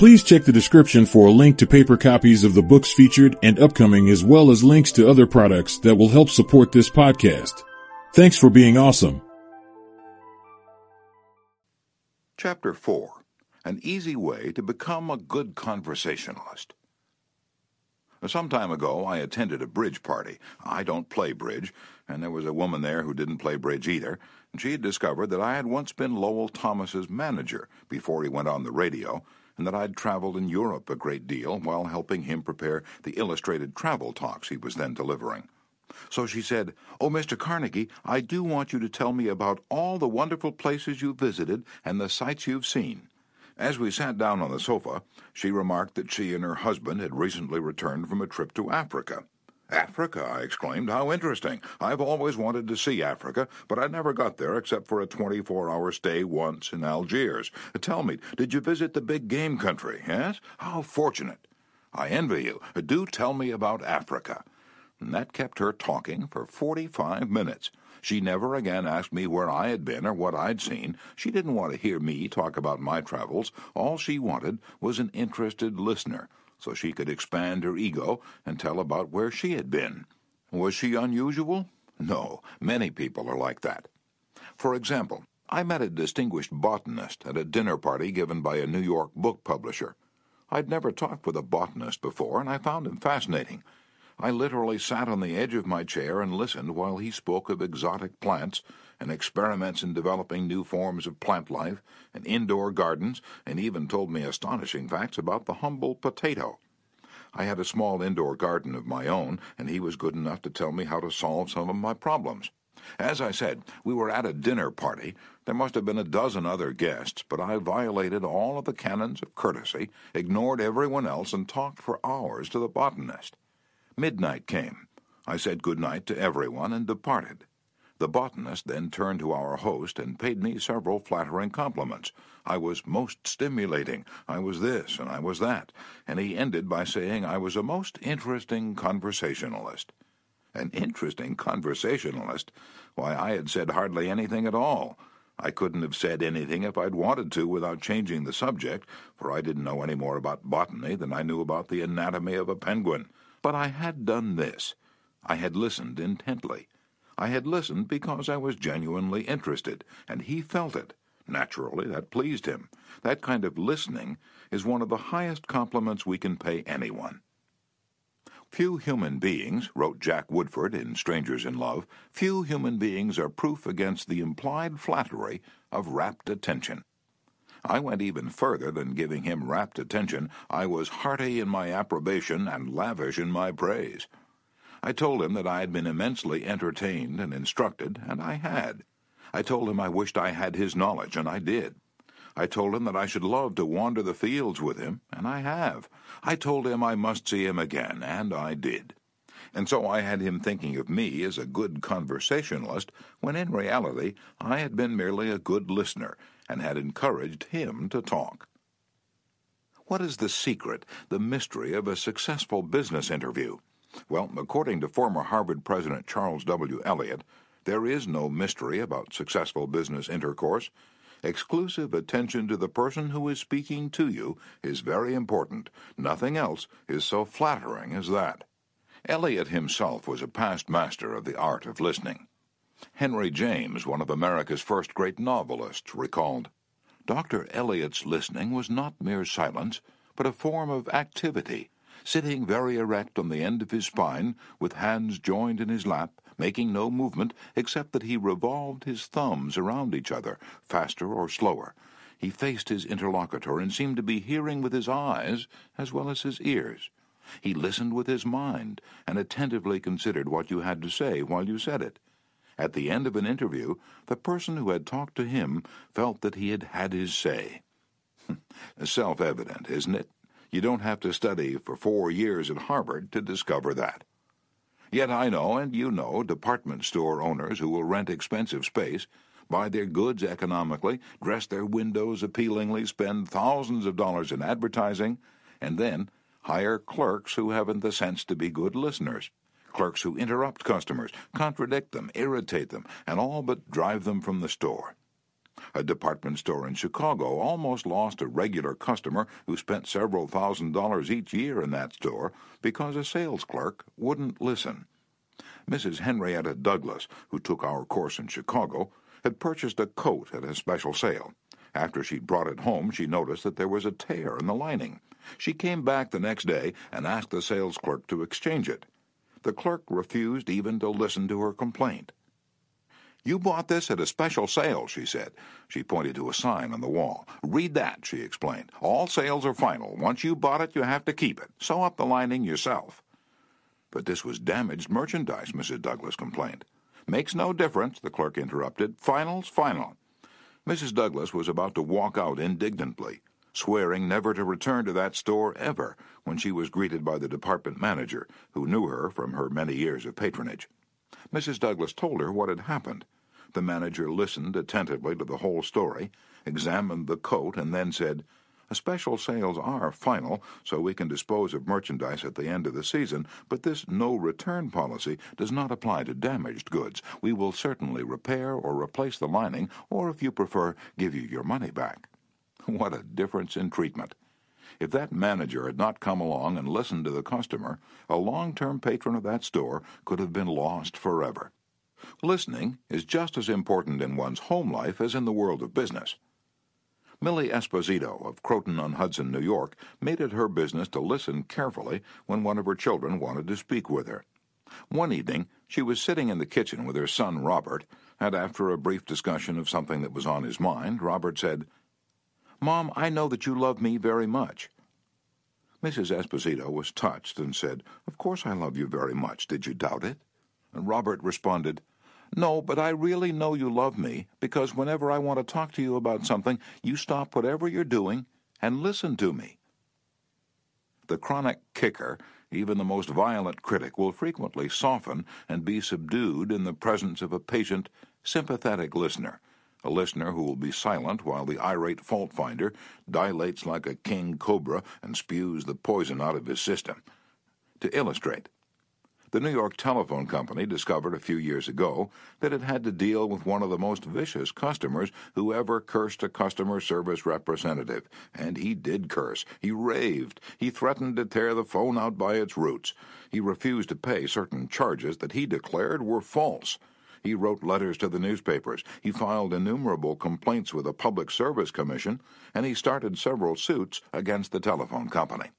Please check the description for a link to paper copies of the books featured and upcoming as well as links to other products that will help support this podcast. Thanks for being awesome. Chapter 4 An Easy Way to Become a Good Conversationalist. Some time ago, I attended a bridge party. I don't play bridge, and there was a woman there who didn't play bridge either. And she had discovered that I had once been Lowell Thomas's manager before he went on the radio, and that I'd traveled in Europe a great deal while helping him prepare the illustrated travel talks he was then delivering. So she said, Oh, Mr. Carnegie, I do want you to tell me about all the wonderful places you've visited and the sights you've seen. As we sat down on the sofa, she remarked that she and her husband had recently returned from a trip to Africa. Africa, I exclaimed. How interesting. I've always wanted to see Africa, but I never got there except for a 24 hour stay once in Algiers. Tell me, did you visit the big game country, yes? How fortunate. I envy you. Do tell me about Africa. And that kept her talking for 45 minutes. She never again asked me where I had been or what I'd seen. She didn't want to hear me talk about my travels. All she wanted was an interested listener so she could expand her ego and tell about where she had been. Was she unusual? No, many people are like that. For example, I met a distinguished botanist at a dinner party given by a New York book publisher. I'd never talked with a botanist before, and I found him fascinating. I literally sat on the edge of my chair and listened while he spoke of exotic plants and experiments in developing new forms of plant life and indoor gardens, and even told me astonishing facts about the humble potato. I had a small indoor garden of my own, and he was good enough to tell me how to solve some of my problems. As I said, we were at a dinner party. There must have been a dozen other guests, but I violated all of the canons of courtesy, ignored everyone else, and talked for hours to the botanist. Midnight came. I said good night to everyone and departed. The botanist then turned to our host and paid me several flattering compliments. I was most stimulating, I was this, and I was that, and he ended by saying I was a most interesting conversationalist. An interesting conversationalist? Why, I had said hardly anything at all. I couldn't have said anything if I'd wanted to without changing the subject, for I didn't know any more about botany than I knew about the anatomy of a penguin. But I had done this. I had listened intently. I had listened because I was genuinely interested, and he felt it. Naturally, that pleased him. That kind of listening is one of the highest compliments we can pay anyone. Few human beings, wrote Jack Woodford in Strangers in Love, few human beings are proof against the implied flattery of rapt attention. I went even further than giving him rapt attention. I was hearty in my approbation and lavish in my praise. I told him that I had been immensely entertained and instructed, and I had. I told him I wished I had his knowledge, and I did. I told him that I should love to wander the fields with him, and I have. I told him I must see him again, and I did. And so I had him thinking of me as a good conversationalist, when in reality I had been merely a good listener, and had encouraged him to talk. What is the secret, the mystery of a successful business interview? Well, according to former Harvard President Charles W. Eliot, there is no mystery about successful business intercourse. Exclusive attention to the person who is speaking to you is very important. Nothing else is so flattering as that. Eliot himself was a past master of the art of listening. Henry James, one of America's first great novelists, recalled Dr. Eliot's listening was not mere silence, but a form of activity sitting very erect on the end of his spine, with hands joined in his lap, making no movement except that he revolved his thumbs around each other, faster or slower. He faced his interlocutor and seemed to be hearing with his eyes as well as his ears. He listened with his mind and attentively considered what you had to say while you said it. At the end of an interview, the person who had talked to him felt that he had had his say. Self evident, isn't it? You don't have to study for four years at Harvard to discover that. Yet I know, and you know, department store owners who will rent expensive space, buy their goods economically, dress their windows appealingly, spend thousands of dollars in advertising, and then hire clerks who haven't the sense to be good listeners. Clerks who interrupt customers, contradict them, irritate them, and all but drive them from the store. A department store in Chicago almost lost a regular customer who spent several thousand dollars each year in that store because a sales clerk wouldn't listen. Mrs. Henrietta Douglas, who took our course in Chicago, had purchased a coat at a special sale. After she'd brought it home, she noticed that there was a tear in the lining. She came back the next day and asked the sales clerk to exchange it. The clerk refused even to listen to her complaint. You bought this at a special sale, she said. She pointed to a sign on the wall. Read that, she explained. All sales are final. Once you bought it, you have to keep it. Sew up the lining yourself. But this was damaged merchandise, Mrs. Douglas complained. Makes no difference, the clerk interrupted. Final's final. Mrs. Douglas was about to walk out indignantly, swearing never to return to that store ever, when she was greeted by the department manager, who knew her from her many years of patronage. Mrs. Douglas told her what had happened. The manager listened attentively to the whole story, examined the coat, and then said, Special sales are final, so we can dispose of merchandise at the end of the season, but this no return policy does not apply to damaged goods. We will certainly repair or replace the lining, or if you prefer, give you your money back. What a difference in treatment! If that manager had not come along and listened to the customer, a long term patron of that store could have been lost forever. Listening is just as important in one's home life as in the world of business. Millie Esposito of Croton on Hudson, New York, made it her business to listen carefully when one of her children wanted to speak with her. One evening, she was sitting in the kitchen with her son Robert, and after a brief discussion of something that was on his mind, Robert said, Mom, I know that you love me very much. Mrs. Esposito was touched and said, Of course I love you very much. Did you doubt it? And Robert responded, No, but I really know you love me because whenever I want to talk to you about something, you stop whatever you're doing and listen to me. The chronic kicker, even the most violent critic, will frequently soften and be subdued in the presence of a patient, sympathetic listener a listener who will be silent while the irate fault finder dilates like a king cobra and spews the poison out of his system. To illustrate, the New York Telephone Company discovered a few years ago that it had to deal with one of the most vicious customers who ever cursed a customer service representative. And he did curse. He raved. He threatened to tear the phone out by its roots. He refused to pay certain charges that he declared were false. He wrote letters to the newspapers. He filed innumerable complaints with the Public Service Commission, and he started several suits against the telephone company.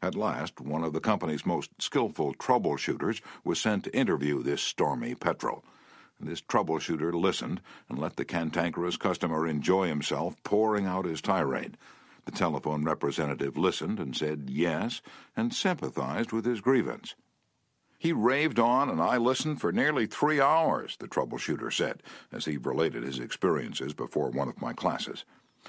At last, one of the company's most skillful troubleshooters was sent to interview this stormy petrel. This troubleshooter listened and let the cantankerous customer enjoy himself pouring out his tirade. The telephone representative listened and said yes and sympathized with his grievance. He raved on, and I listened for nearly three hours, the troubleshooter said, as he related his experiences before one of my classes.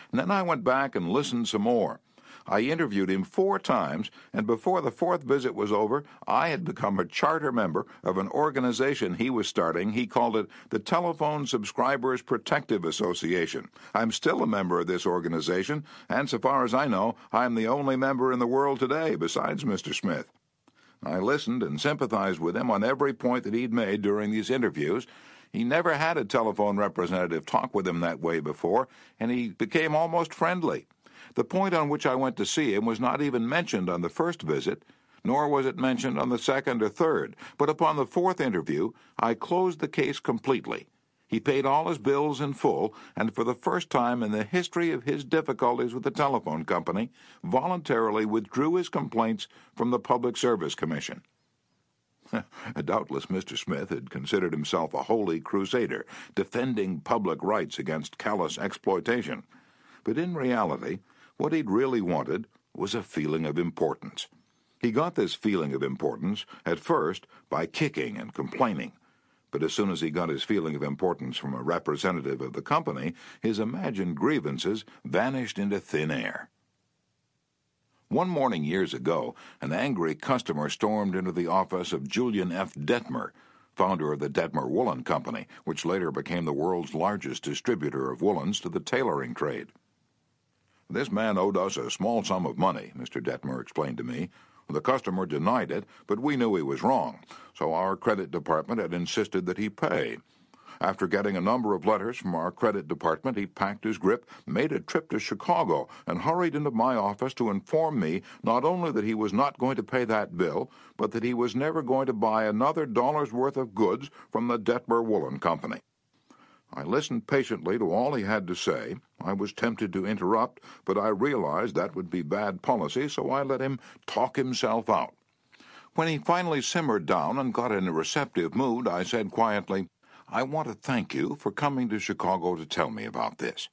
And then I went back and listened some more. I interviewed him four times, and before the fourth visit was over, I had become a charter member of an organization he was starting. He called it the Telephone Subscribers Protective Association. I'm still a member of this organization, and so far as I know, I'm the only member in the world today besides Mr. Smith. I listened and sympathized with him on every point that he'd made during these interviews. He never had a telephone representative talk with him that way before, and he became almost friendly. The point on which I went to see him was not even mentioned on the first visit, nor was it mentioned on the second or third, but upon the fourth interview I closed the case completely. He paid all his bills in full, and for the first time in the history of his difficulties with the telephone company, voluntarily withdrew his complaints from the Public Service Commission. Doubtless Mr. Smith had considered himself a holy crusader, defending public rights against callous exploitation. But in reality, what he'd really wanted was a feeling of importance. He got this feeling of importance, at first, by kicking and complaining but as soon as he got his feeling of importance from a representative of the company, his imagined grievances vanished into thin air. One morning years ago, an angry customer stormed into the office of Julian F. Detmer, founder of the Detmer Woolen Company, which later became the world's largest distributor of woolens to the tailoring trade. This man owed us a small sum of money, Mr. Detmer explained to me, the customer denied it, but we knew he was wrong, so our credit department had insisted that he pay. After getting a number of letters from our credit department, he packed his grip, made a trip to Chicago, and hurried into my office to inform me not only that he was not going to pay that bill, but that he was never going to buy another dollar's worth of goods from the Detmer Woolen Company. I listened patiently to all he had to say. I was tempted to interrupt, but I realized that would be bad policy, so I let him talk himself out. When he finally simmered down and got in a receptive mood, I said quietly, I want to thank you for coming to Chicago to tell me about this.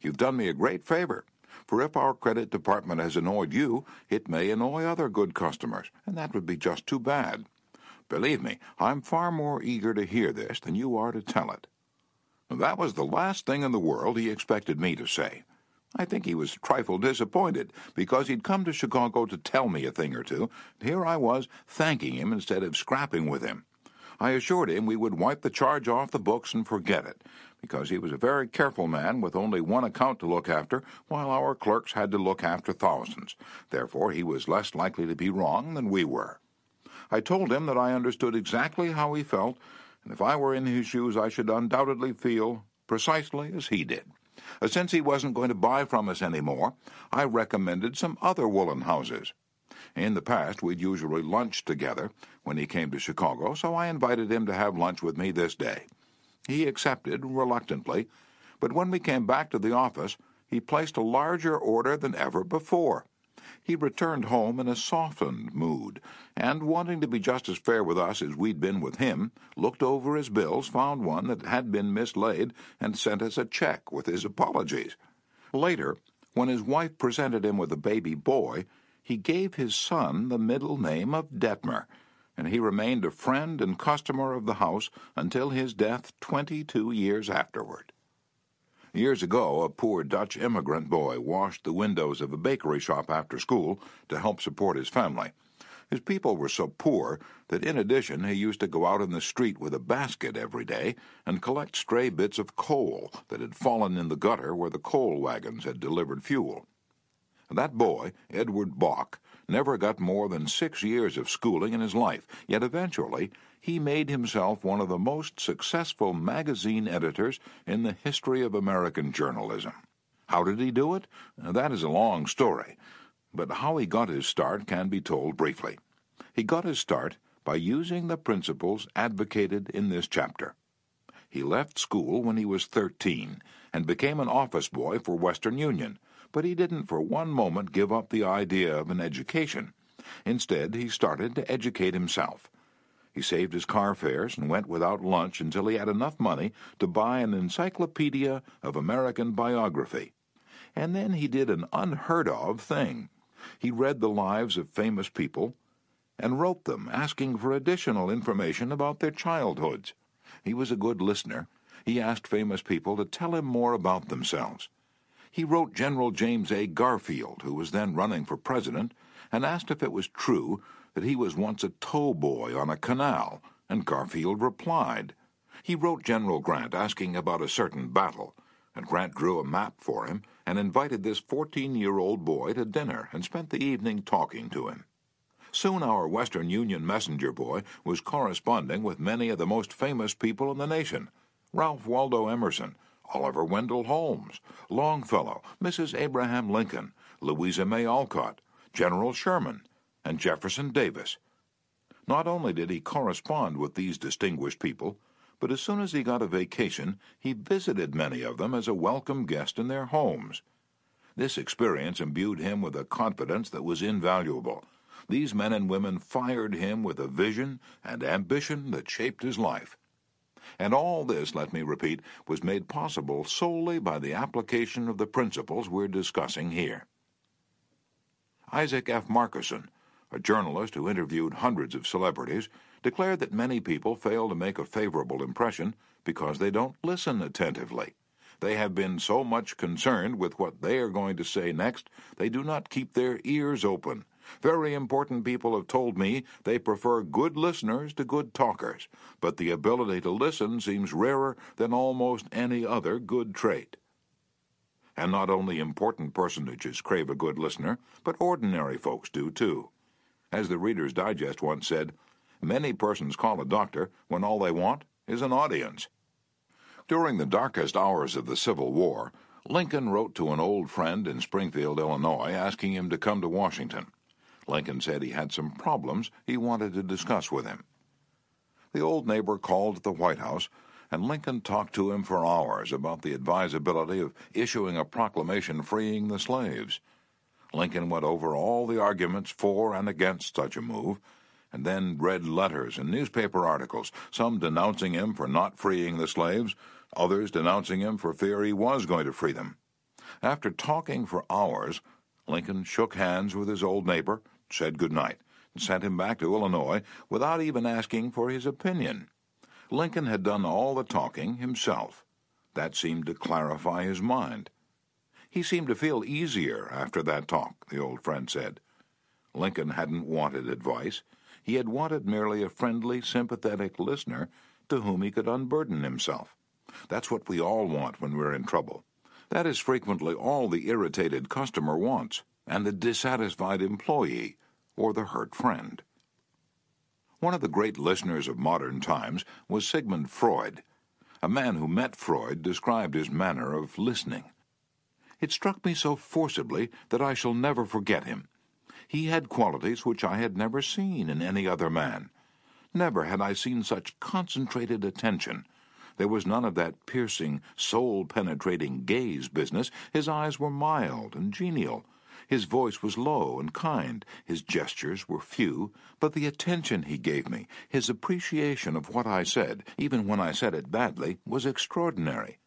You've done me a great favor, for if our credit department has annoyed you, it may annoy other good customers, and that would be just too bad. Believe me, I'm far more eager to hear this than you are to tell it. That was the last thing in the world he expected me to say. I think he was a trifle disappointed because he'd come to Chicago to tell me a thing or two, and here I was thanking him instead of scrapping with him. I assured him we would wipe the charge off the books and forget it, because he was a very careful man with only one account to look after, while our clerks had to look after thousands. Therefore, he was less likely to be wrong than we were. I told him that I understood exactly how he felt, and if I were in his shoes, I should undoubtedly feel precisely as he did. Uh, since he wasn't going to buy from us any more, I recommended some other woolen houses. In the past, we'd usually lunch together when he came to Chicago, so I invited him to have lunch with me this day. He accepted reluctantly, but when we came back to the office, he placed a larger order than ever before. He returned home in a softened mood, and, wanting to be just as fair with us as we'd been with him, looked over his bills, found one that had been mislaid, and sent us a check with his apologies. Later, when his wife presented him with a baby boy, he gave his son the middle name of Detmer, and he remained a friend and customer of the house until his death twenty two years afterward. Years ago, a poor Dutch immigrant boy washed the windows of a bakery shop after school to help support his family. His people were so poor that in addition he used to go out in the street with a basket every day and collect stray bits of coal that had fallen in the gutter where the coal wagons had delivered fuel. That boy, Edward Bok, never got more than six years of schooling in his life, yet eventually he made himself one of the most successful magazine editors in the history of American journalism. How did he do it? Uh, that is a long story, but how he got his start can be told briefly. He got his start by using the principles advocated in this chapter. He left school when he was 13 and became an office boy for Western Union but he didn't for one moment give up the idea of an education. Instead, he started to educate himself. He saved his car fares and went without lunch until he had enough money to buy an encyclopedia of American biography. And then he did an unheard of thing. He read the lives of famous people and wrote them asking for additional information about their childhoods. He was a good listener. He asked famous people to tell him more about themselves. He wrote General James A. Garfield, who was then running for president, and asked if it was true that he was once a tow boy on a canal, and Garfield replied. He wrote General Grant asking about a certain battle, and Grant drew a map for him and invited this 14 year old boy to dinner and spent the evening talking to him. Soon our Western Union messenger boy was corresponding with many of the most famous people in the nation Ralph Waldo Emerson, Oliver Wendell Holmes, Longfellow, Mrs. Abraham Lincoln, Louisa May Alcott, General Sherman, and Jefferson Davis. Not only did he correspond with these distinguished people, but as soon as he got a vacation, he visited many of them as a welcome guest in their homes. This experience imbued him with a confidence that was invaluable. These men and women fired him with a vision and ambition that shaped his life. And all this, let me repeat, was made possible solely by the application of the principles we're discussing here. Isaac F. Marcosson, a journalist who interviewed hundreds of celebrities, declared that many people fail to make a favorable impression because they don't listen attentively. They have been so much concerned with what they are going to say next, they do not keep their ears open very important people have told me they prefer good listeners to good talkers, but the ability to listen seems rarer than almost any other good trait. And not only important personages crave a good listener, but ordinary folks do too. As the Reader's Digest once said, many persons call a doctor when all they want is an audience. During the darkest hours of the Civil War, Lincoln wrote to an old friend in Springfield, Illinois, asking him to come to Washington. Lincoln said he had some problems he wanted to discuss with him. The old neighbor called at the White House, and Lincoln talked to him for hours about the advisability of issuing a proclamation freeing the slaves. Lincoln went over all the arguments for and against such a move, and then read letters and newspaper articles, some denouncing him for not freeing the slaves, others denouncing him for fear he was going to free them. After talking for hours, Lincoln shook hands with his old neighbor, said good night, and sent him back to Illinois without even asking for his opinion. Lincoln had done all the talking himself. That seemed to clarify his mind. He seemed to feel easier after that talk, the old friend said. Lincoln hadn't wanted advice. He had wanted merely a friendly, sympathetic listener to whom he could unburden himself. That's what we all want when we're in trouble. That is frequently all the irritated customer wants, and the dissatisfied employee, or the hurt friend. One of the great listeners of modern times was Sigmund Freud. A man who met Freud described his manner of listening. It struck me so forcibly that I shall never forget him. He had qualities which I had never seen in any other man. Never had I seen such concentrated attention there was none of that piercing, soul penetrating gaze business. His eyes were mild and genial. His voice was low and kind. His gestures were few, but the attention he gave me, his appreciation of what I said, even when I said it badly, was extraordinary.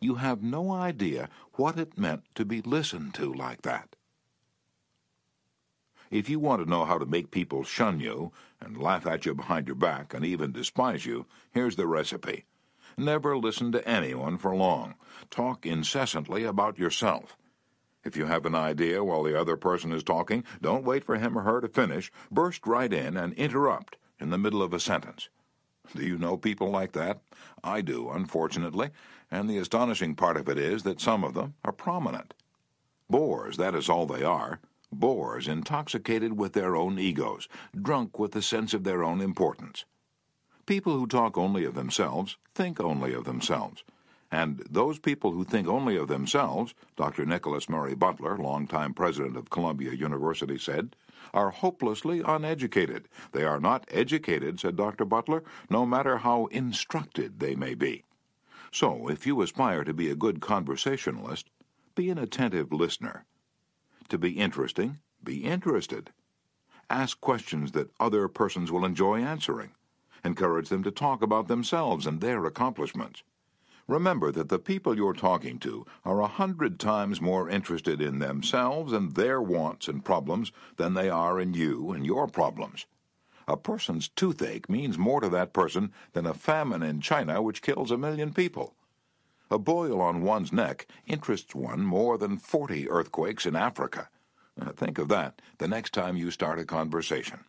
You have no idea what it meant to be listened to like that. If you want to know how to make people shun you and laugh at you behind your back and even despise you, here's the recipe. Never listen to anyone for long. Talk incessantly about yourself. If you have an idea while the other person is talking, don't wait for him or her to finish. Burst right in and interrupt in the middle of a sentence. Do you know people like that? I do, unfortunately, and the astonishing part of it is that some of them are prominent. Bores, that is all they are. Bores, intoxicated with their own egos, drunk with the sense of their own importance. People who talk only of themselves think only of themselves. And those people who think only of themselves, Dr. Nicholas Murray Butler, longtime president of Columbia University, said, are hopelessly uneducated. They are not educated, said Dr. Butler, no matter how instructed they may be. So, if you aspire to be a good conversationalist, be an attentive listener. To be interesting, be interested. Ask questions that other persons will enjoy answering. Encourage them to talk about themselves and their accomplishments. Remember that the people you're talking to are a hundred times more interested in themselves and their wants and problems than they are in you and your problems. A person's toothache means more to that person than a famine in China which kills a million people. A boil on one's neck interests one more than 40 earthquakes in Africa. Now, think of that the next time you start a conversation.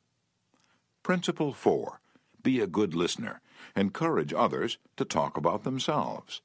Principle 4 be a good listener. Encourage others to talk about themselves.